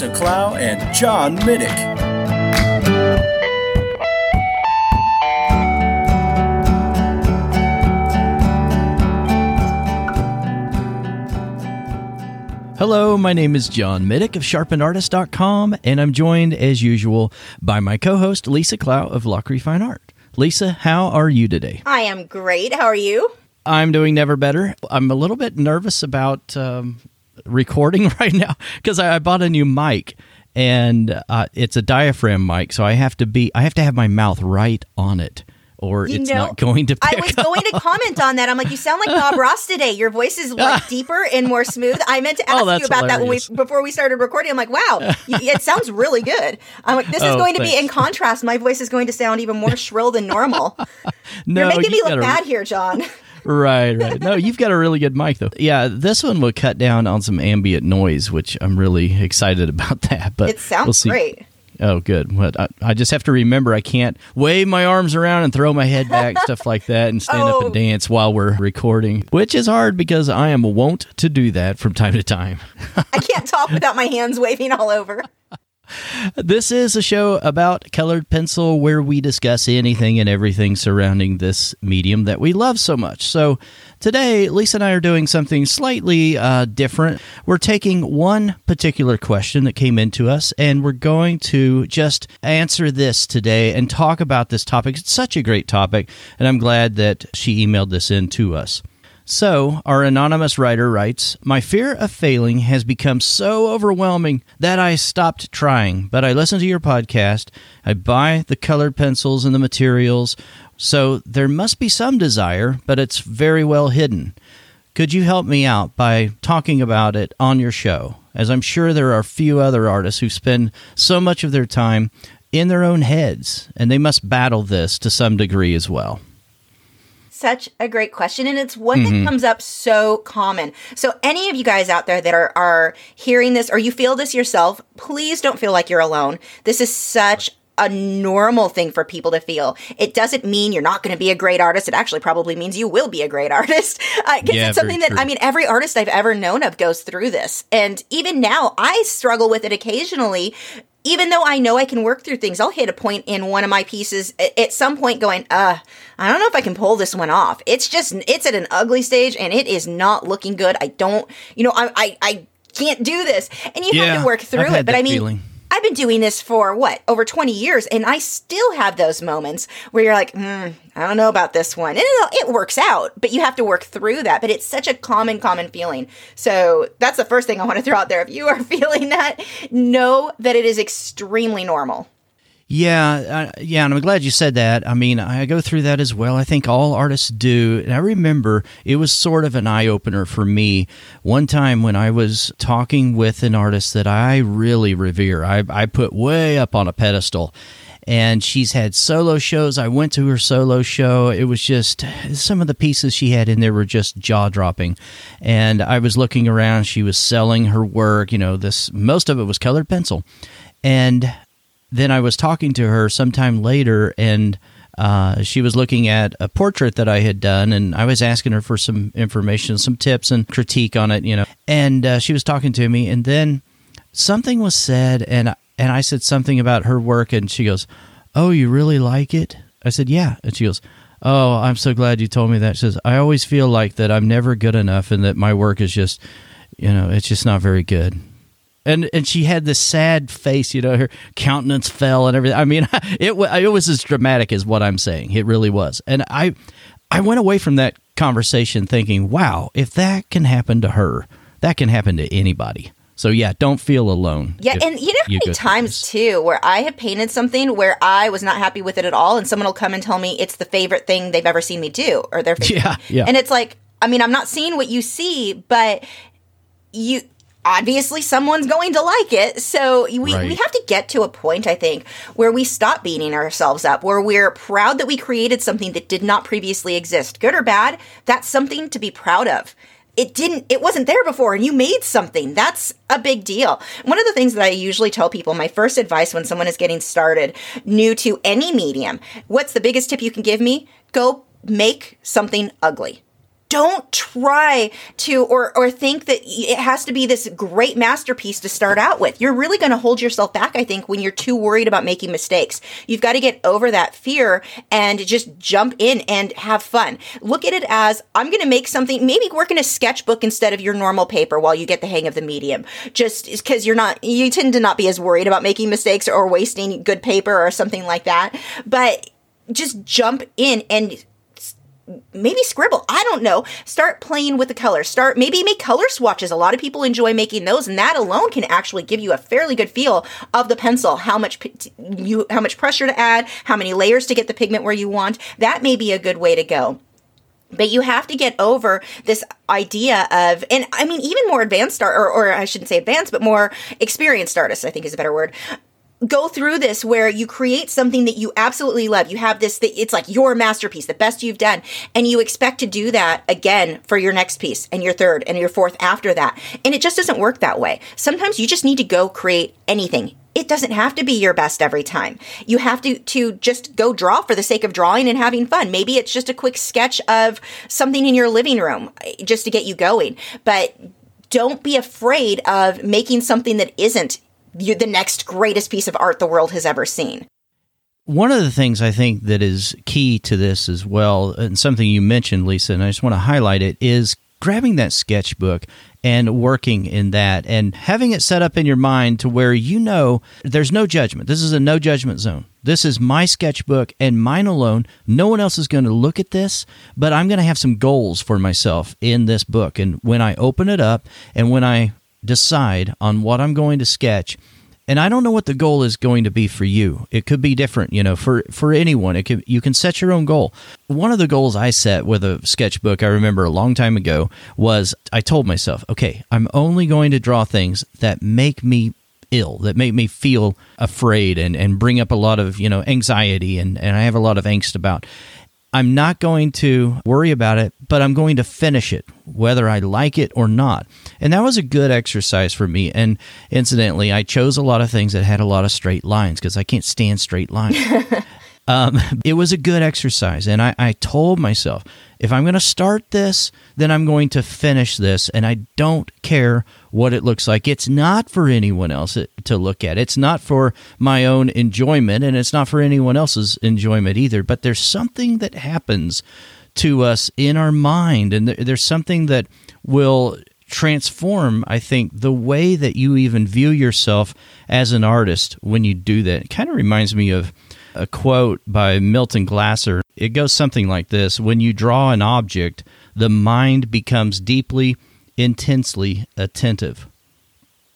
Lisa Clough and John Middick. Hello, my name is John Middick of sharpenedartist.com, and I'm joined, as usual, by my co host, Lisa Clough of Lachri Fine Art. Lisa, how are you today? I am great. How are you? I'm doing never better. I'm a little bit nervous about um, recording right now because I, I bought a new mic and uh, it's a diaphragm mic, so I have to be I have to have my mouth right on it, or You it's know, not going to. I was up. going to comment on that. I'm like, you sound like Bob Ross today. Your voice is like deeper and more smooth. I meant to ask Oh, you about that when we before we started recording. I'm like, wow, y- it sounds really good. I'm like, this is Oh, going to be in contrast. My voice is going to sound even more shrill than normal. No, You're making me you've look bad here, John. Right, right. No, you've got a really good mic though. Yeah, this one will cut down on some ambient noise, which I'm really excited about that. But It sounds we'll see. great. Oh, good. But I, I just have to remember I can't wave my arms around and throw my head back, stuff like that, and stand up Oh. and dance while we're recording, which is hard because I am wont to do that from time to time. I can't talk without my hands waving all over. This is a show about colored pencil where we discuss anything and everything surrounding this medium that we love so much. So today, Lisa and I are doing something slightly uh, different. We're taking one particular question that came into us and we're going to just answer this today and talk about this topic. It's such a great topic, and I'm glad that she emailed this in to us. So, our anonymous writer writes My fear of failing has become so overwhelming that I stopped trying, but I listen to your podcast. I buy the colored pencils and the materials, so there must be some desire, but it's very well hidden. Could you help me out by talking about it on your show? As I'm sure there are few other artists who spend so much of their time in their own heads, and they must battle this to some degree as well. Such a great question, and it's one Mm-hmm. that comes up so common. So, any of you guys out there that are are hearing this or you feel this yourself, please don't feel like you're alone. This is such a normal thing for people to feel. It doesn't mean you're not going to be a great artist. It actually probably means you will be a great artist. Uh, 'cause Yeah, it's something that true. I mean, every artist I've ever known of goes through this, and even now, I struggle with it occasionally even though I know I can work through things, I'll hit a point in one of my pieces at some point going, uh, I don't know if I can pull this one off. It's just, it's at an ugly stage and it is not looking good. I don't, you know, I, I, I can't do this. And you have to work through it. But I mean, feeling. I've been doing this for what, over 20 years, and I still have those moments where you're like, mm, I don't know about this one. And it works out, but you have to work through that. But it's such a common, common feeling. So that's the first thing I want to throw out there. If you are feeling that, know that it is extremely normal. Yeah, uh, yeah, and I'm glad you said that. I mean, I go through that as well. I think all artists do. And I remember it was sort of an eye opener for me one time when I was talking with an artist that I really revere. I, I put way up on a pedestal. And she's had solo shows. I went to her solo show. It was just some of the pieces she had in there were just jaw dropping. And I was looking around. She was selling her work. You know, this most of it was colored pencil. And then I was talking to her sometime later, and uh, she was looking at a portrait that I had done, and I was asking her for some information, some tips, and critique on it, you know. And uh, she was talking to me, and then something was said, and and I said something about her work, and she goes, "Oh, you really like it?" I said, "Yeah," and she goes. Oh, I'm so glad you told me that. She says, I always feel like that I'm never good enough and that my work is just, you know, it's just not very good and and she had this sad face you know her countenance fell and everything i mean it it was as dramatic as what i'm saying it really was and i i went away from that conversation thinking wow if that can happen to her that can happen to anybody so yeah don't feel alone Yeah, and you know how many times too where I have painted something where I was not happy with it at all, and someone will come and tell me it's the favorite thing they've ever seen me do, or their favorite. Yeah, yeah. And it's like, I mean, I'm not seeing what you see, but you. Obviously someone's going to like it. So we, Right. we have to get to a point, I think, where we stop beating ourselves up, where we're proud that we created something that did not previously exist. Good or bad, that's something to be proud of. It didn't, it wasn't there before, and you made something. That's a big deal. One of the things that I usually tell people, my first advice when someone is getting started new to any medium, what's the biggest tip you can give me? Go make something ugly don't try to or or think that it has to be this great masterpiece to start out with. You're really going to hold yourself back I think when you're too worried about making mistakes. You've got to get over that fear and just jump in and have fun. Look at it as I'm going to make something maybe work in a sketchbook instead of your normal paper while you get the hang of the medium. Just cuz you're not you tend to not be as worried about making mistakes or wasting good paper or something like that. But just jump in and maybe scribble i don't know. Start playing with the colors. Start maybe make color swatches. A lot of people enjoy making those and that alone can actually give you a fairly good feel of the pencil how much you how much pressure to add how many layers to get the pigment where you want. That may be a good way to go. But you have to get over this idea of and i mean even more advanced art or, or i shouldn't say advanced but more experienced artists i think is a better word go through this where you create something that you absolutely love. You have this that it's like your masterpiece, the best you've done, and you expect to do that again for your next piece and your third and your fourth after that. And it just doesn't work that way. Sometimes you just need to go create anything. It doesn't have to be your best every time. You have to to just go draw for the sake of drawing and having fun. Maybe it's just a quick sketch of something in your living room just to get you going. But don't be afraid of making something that isn't the next greatest piece of art the world has ever seen. One of the things I think that is key to this as well, and something you mentioned, Lisa, and I just want to highlight it, is grabbing that sketchbook and working in that and having it set up in your mind to where you know there's no judgment. This is a no judgment zone. This is my sketchbook and mine alone. No one else is going to look at this, but I'm going to have some goals for myself in this book. And when I open it up and when I decide on what I'm going to sketch, and I don't know what the goal is going to be for you. It could be different, you know, for for anyone. It could you can set your own goal. One of the goals I set with a sketchbook I remember a long time ago was I told myself, okay, I'm only going to draw things that make me ill, that make me feel afraid and, and bring up a lot of, you know, anxiety and, and I have a lot of angst about. I'm not going to worry about it, but I'm going to finish it, whether I like it or not. And that was a good exercise for me. And incidentally, I chose a lot of things that had a lot of straight lines because I can't stand straight lines. um, it was a good exercise. And I, I told myself, if I'm going to start this, then I'm going to finish this. And I don't care what it looks like. It's not for anyone else to look at. It's not for my own enjoyment, and it's not for anyone else's enjoyment either. But there's something that happens to us in our mind, and there's something that will transform, I think, the way that you even view yourself as an artist when you do that. It kind of reminds me of a quote by Milton Glaser. It goes something like this When you draw an object, the mind becomes deeply, intensely attentive.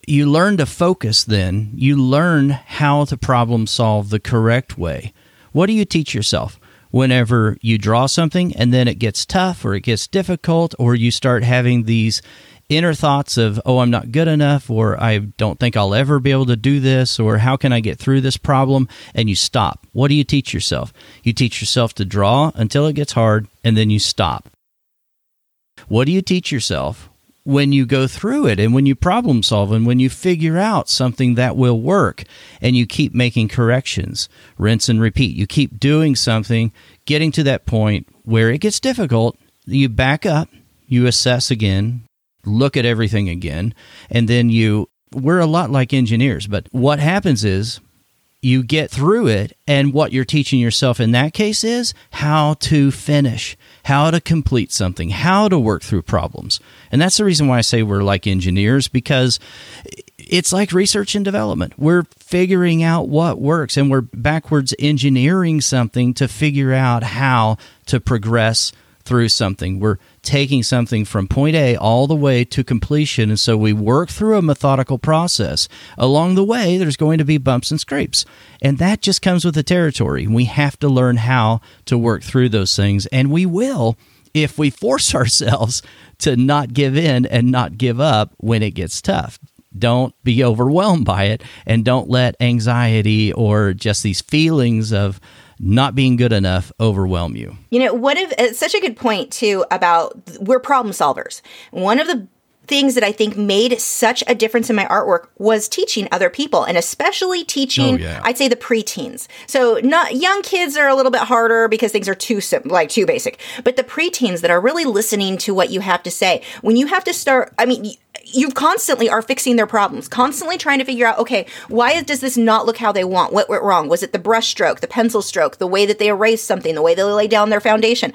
You learn to focus then, you learn how to problem solve the correct way. What do you teach yourself? Whenever you draw something and then it gets tough or it gets difficult, or you start having these inner thoughts of, oh, I'm not good enough, or I don't think I'll ever be able to do this, or how can I get through this problem? And you stop. What do you teach yourself? You teach yourself to draw until it gets hard, and then you stop. What do you teach yourself when you go through it and when you problem solve and when you figure out something that will work and you keep making corrections, rinse and repeat? You keep doing something, getting to that point where it gets difficult, you back up, you assess again, look at everything again, and then you we're a lot like engineers, but what happens is you get through it and what you're teaching yourself in that case is how to finish, how to complete something, how to work through problems. And that's the reason why I say we're like engineers because it's like research and development. We're figuring out what works and we're backwards engineering something to figure out how to progress through something. We're taking something from point A all the way to completion. And so we work through a methodical process. Along the way, there's going to be bumps and scrapes. And that just comes with the territory. We have to learn how to work through those things. And we will if we force ourselves to not give in and not give up when it gets tough. Don't be overwhelmed by it and don't let anxiety or just these feelings of not being good enough overwhelm you. You know, one of it's such a good point too about we're problem solvers. One of the things that I think made such a difference in my artwork was teaching other people and especially teaching, Oh, yeah. I'd say the preteens. So not young kids are a little bit harder because things are too sim- like too basic, but the preteens that are really listening to what you have to say. When you have to start, I mean, you constantly are fixing their problems, constantly trying to figure out, okay, why does this not look how they want? What went wrong? Was it the brush stroke, the pencil stroke, the way that they erased something, the way they lay down their foundation?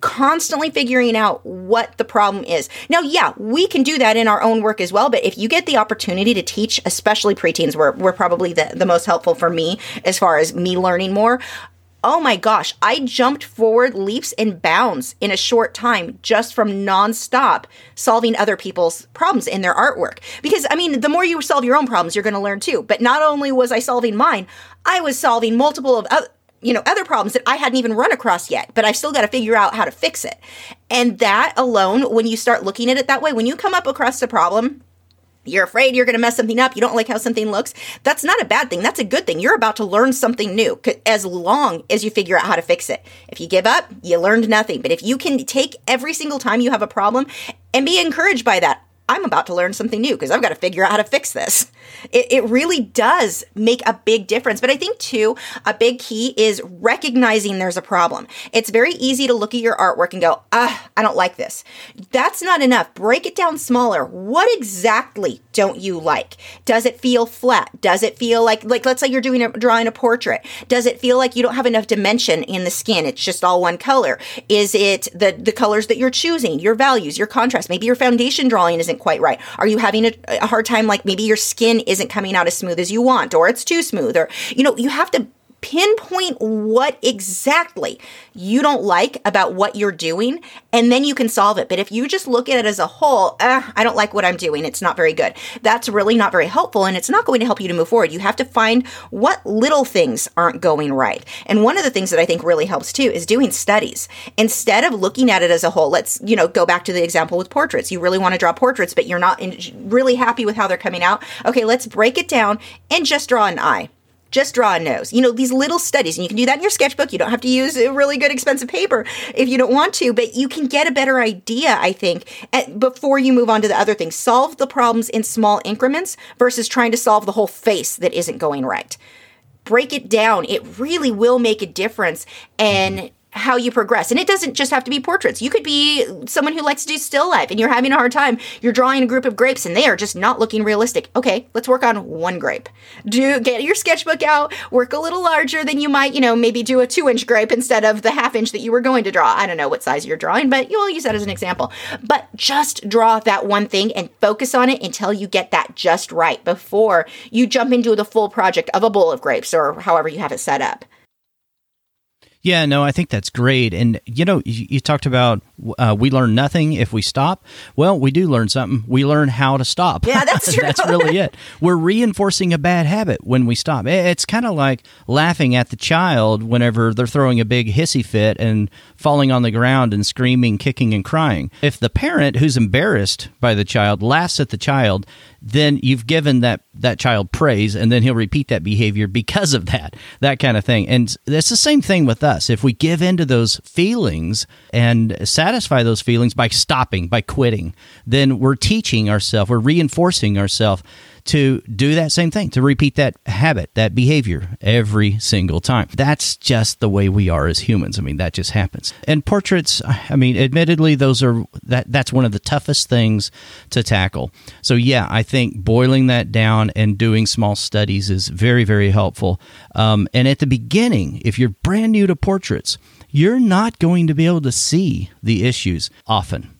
Constantly figuring out what the problem is. Now, yeah, we can do that in our own work as well, but if you get the opportunity to teach, especially preteens, were, were probably the, the most helpful for me as far as me learning more. Oh my gosh, I jumped forward leaps and bounds in a short time just from nonstop solving other people's problems in their artwork. Because, I mean, the more you solve your own problems, you're going to learn too. But not only was I solving mine, I was solving multiple of other you know other problems that I hadn't even run across yet, but I've still got to figure out how to fix it. And that alone, when you start looking at it that way, when you come up across a problem, you're afraid you're going to mess something up. You don't like how something looks. That's not a bad thing. That's a good thing. You're about to learn something new as long as you figure out how to fix it. If you give up, you learned nothing. But if you can take every single time you have a problem and be encouraged by that, I'm about to learn something new because I've got to figure out how to fix this. It, it really does make a big difference. But I think, too, a big key is recognizing there's a problem. It's very easy to look at your artwork and go, ah, I don't like this. That's not enough. Break it down smaller. What exactly don't you like? Does it feel flat? Does it feel like, like, let's say you're doing a, drawing a portrait. Does it feel like you don't have enough dimension in the skin? It's just all one color. Is it the, the colors that you're choosing, your values, your contrast? Maybe your foundation drawing isn't quite right. Are you having a, a hard time, like maybe your skin isn't coming out as smooth as you want, or it's too smooth, or, you know, you have to pinpoint what exactly you don't like about what you're doing, and then you can solve it. But if you just look at it as a whole, uh, I don't like what I'm doing, it's not very good. That's really not very helpful, and it's not going to help you to move forward. You have to find what little things aren't going right. And one of the things that I think really helps too is doing studies. Instead of looking at it as a whole, let's, you know, go back to the example with portraits. You really want to draw portraits, but you're not in, really happy with how they're coming out. Okay, let's break it down and just draw an eye just draw a nose. You know, these little studies, and you can do that in your sketchbook. You don't have to use a really good expensive paper if you don't want to, but you can get a better idea, I think, at, before you move on to the other things. Solve the problems in small increments versus trying to solve the whole face that isn't going right. Break it down. It really will make a difference. And how you progress. And it doesn't just have to be portraits. You could be someone who likes to do still life and you're having a hard time. You're drawing a group of grapes and they are just not looking realistic. Okay, let's work on one grape. Do get your sketchbook out, work a little larger than you might, you know, maybe do a two inch grape instead of the half inch that you were going to draw. I don't know what size you're drawing, but you'll use that as an example. But just draw that one thing and focus on it until you get that just right before you jump into the full project of a bowl of grapes or however you have it set up. Yeah, no, I think that's great. And you know, you, you talked about uh, we learn nothing if we stop. Well, we do learn something. We learn how to stop. Yeah, that's true. that's really it. We're reinforcing a bad habit when we stop. It's kind of like laughing at the child whenever they're throwing a big hissy fit and falling on the ground and screaming, kicking, and crying. If the parent who's embarrassed by the child laughs at the child, then you've given that that child praise and then he'll repeat that behavior because of that that kind of thing and it's the same thing with us. If we give in to those feelings and satisfy those feelings by stopping by quitting then we're teaching ourselves we're reinforcing ourselves to do that same thing, to repeat that habit, that behavior every single time. That's just the way we are as humans. I mean, that just happens. And portraits, I mean, admittedly, those are that that's one of the toughest things to tackle. So yeah, I think boiling that down and doing small studies is very, very helpful. Um, and at the beginning, if you're brand new to portraits, you're not going to be able to see the issues often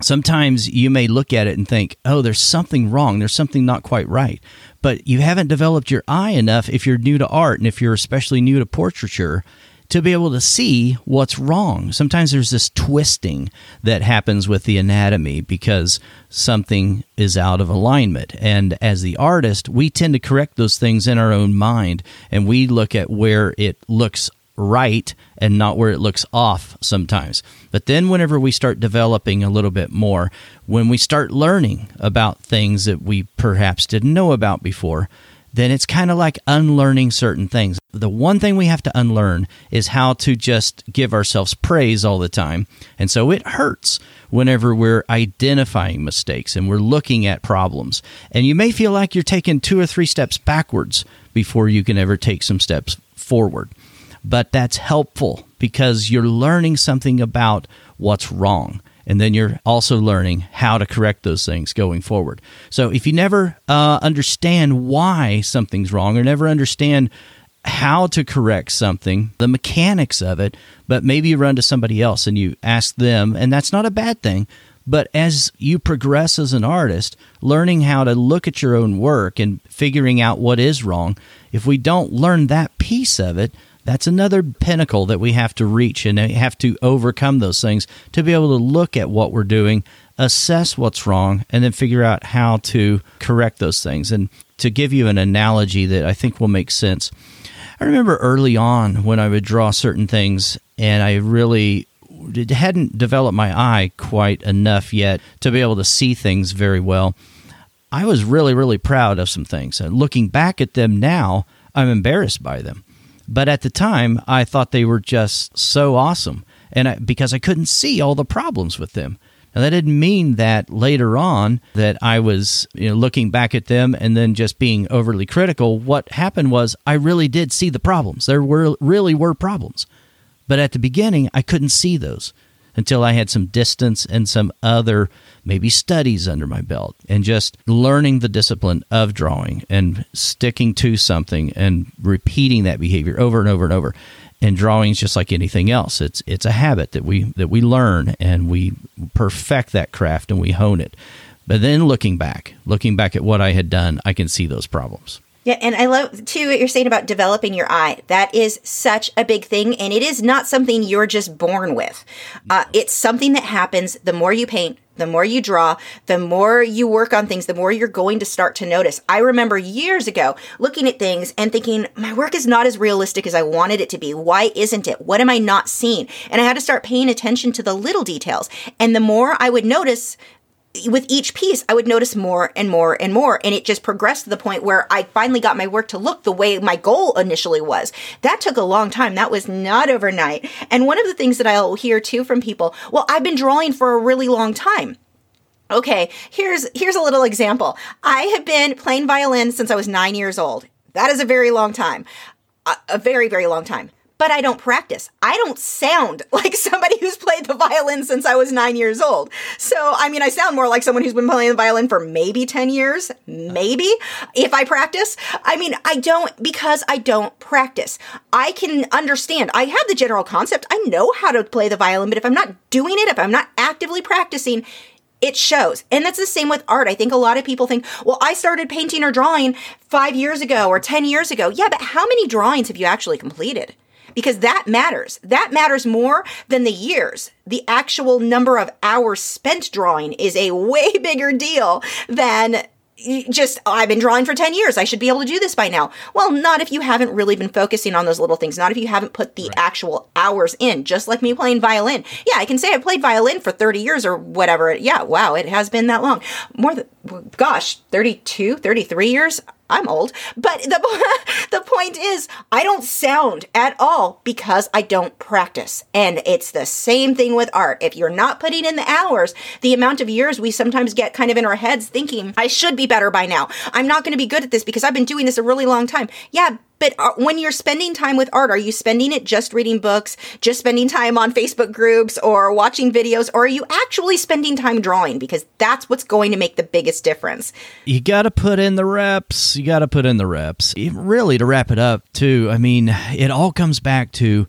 sometimes you may look at it and think, oh, there's something wrong. There's something not quite right. But you haven't developed your eye enough if you're new to art and if you're especially new to portraiture to be able to see what's wrong. Sometimes there's this twisting that happens with the anatomy because something is out of alignment. And as the artist, we tend to correct those things in our own mind and we look at where it looks right and not where it looks off sometimes. But then, whenever we start developing a little bit more, when we start learning about things that we perhaps didn't know about before, then it's kind of like unlearning certain things. The one thing we have to unlearn is how to just give ourselves praise all the time. And so it hurts whenever we're identifying mistakes and we're looking at problems. And you may feel like you're taking two or three steps backwards before you can ever take some steps forward. But that's helpful because you're learning something about what's wrong and then you're also learning how to correct those things going forward. So if you never uh, understand why something's wrong or never understand how to correct something, the mechanics of it, but maybe you run to somebody else and you ask them, and that's not a bad thing. But as you progress as an artist, learning how to look at your own work and figuring out what is wrong, if we don't learn that piece of it, that's another pinnacle that we have to reach and have to overcome those things to be able to look at what we're doing, assess what's wrong, and then figure out how to correct those things. And to give you an analogy that I think will make sense, I remember early on when I would draw certain things and I really hadn't developed my eye quite enough yet to be able to see things very well. I was really, really proud of some things. And looking back at them now, I'm embarrassed by them but at the time, I thought they were just so awesome, and I, because I couldn't see all the problems with them. Now that didn't mean that later on that I was you know, looking back at them and then just being overly critical. What happened was I really did see the problems. There were really were problems, but at the beginning I couldn't see those until I had some distance and some other maybe studies under my belt and just learning the discipline of drawing and sticking to something and repeating that behavior over and over and over. And drawing is just like anything else. It's it's a habit that we that we learn and we perfect that craft and we hone it. But then looking back, looking back at what I had done, I can see those problems. Yeah, and I love too what you're saying about developing your eye. That is such a big thing, and it is not something you're just born with. Uh, it's something that happens the more you paint, the more you draw, the more you work on things, the more you're going to start to notice. I remember years ago looking at things and thinking, my work is not as realistic as I wanted it to be. Why isn't it? What am I not seeing? And I had to start paying attention to the little details. And the more I would notice, with each piece, I would notice more and more and more. And it just progressed to the point where I finally got my work to look the way my goal initially was. That took a long time. That was not overnight. And one of the things that I'll hear too from people, well, I've been drawing for a really long time. Okay, here's here's a little example. I have been playing violin since I was 9 years old. That is a very long time. a, a very very long time but I don't practice. I don't sound like somebody who's played the violin since I was nine years old. So, I mean, I sound more like someone who's been playing the violin for maybe 10 years, maybe, if I practice. I mean, I don't, because I don't practice. I can understand. I have the general concept. I know how to play the violin, but if I'm not doing it, if I'm not actively practicing, it shows. And that's the same with art. I think a lot of people think, well, I started painting or drawing five years ago or 10 years ago. Yeah, but how many drawings have you actually completed? Because that matters. That matters more than the years. The actual number of hours spent drawing is a way bigger deal than just oh, I've been drawing for 10 years. I should be able to do this by now. Well, not if you haven't really been focusing on those little things. Not if you haven't put the right. actual hours in, just like me playing violin. Yeah, I can say I've played violin for 30 years or whatever. Yeah, wow, it has been that long. More than gosh, 32, 33 years. I'm old, but the the point is, I don't sound at all because I don't practice. And it's the same thing with art. If you're not putting in the hours, the amount of years we sometimes get kind of in our heads thinking, I should be better by now. I'm not going to be good at this because I've been doing this a really long time. Yeah, but uh, when you're spending time with art, are you spending it just reading books, just spending time on Facebook groups or watching videos, or are you actually spending time drawing? Because that's what's going to make the biggest difference. You got to put in the reps. You got to put in the reps. Really, to wrap it up, too, I mean, it all comes back to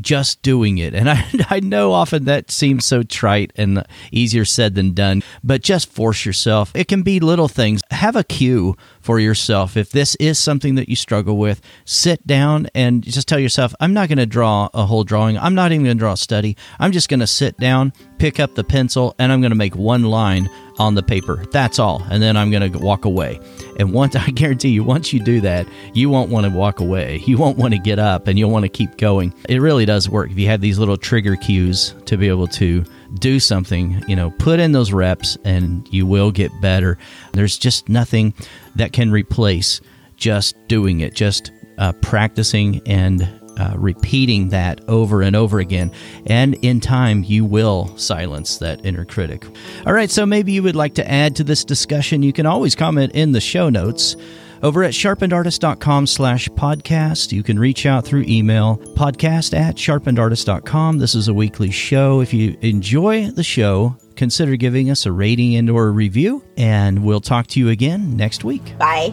just doing it. And I, I know often that seems so trite and easier said than done, but just force yourself. It can be little things. Have a cue for yourself. If this is something that you struggle with, sit down and just tell yourself, I'm not going to draw a whole drawing. I'm not even going to draw a study. I'm just going to sit down, pick up the pencil, and I'm going to make one line on the paper. That's all. And then I'm going to walk away. And once I guarantee you, once you do that, you won't want to walk away. You won't want to get up and you'll want to keep going. It really does work. If you have these little trigger cues to be able to do something, you know, put in those reps and you will get better. There's just nothing that can replace just doing it, just uh, practicing and uh, repeating that over and over again. And in time, you will silence that inner critic. All right, so maybe you would like to add to this discussion. You can always comment in the show notes. Over at sharpenedartist.com slash podcast, you can reach out through email, podcast at sharpenedartist.com. This is a weekly show. If you enjoy the show, consider giving us a rating and or a review, and we'll talk to you again next week. Bye.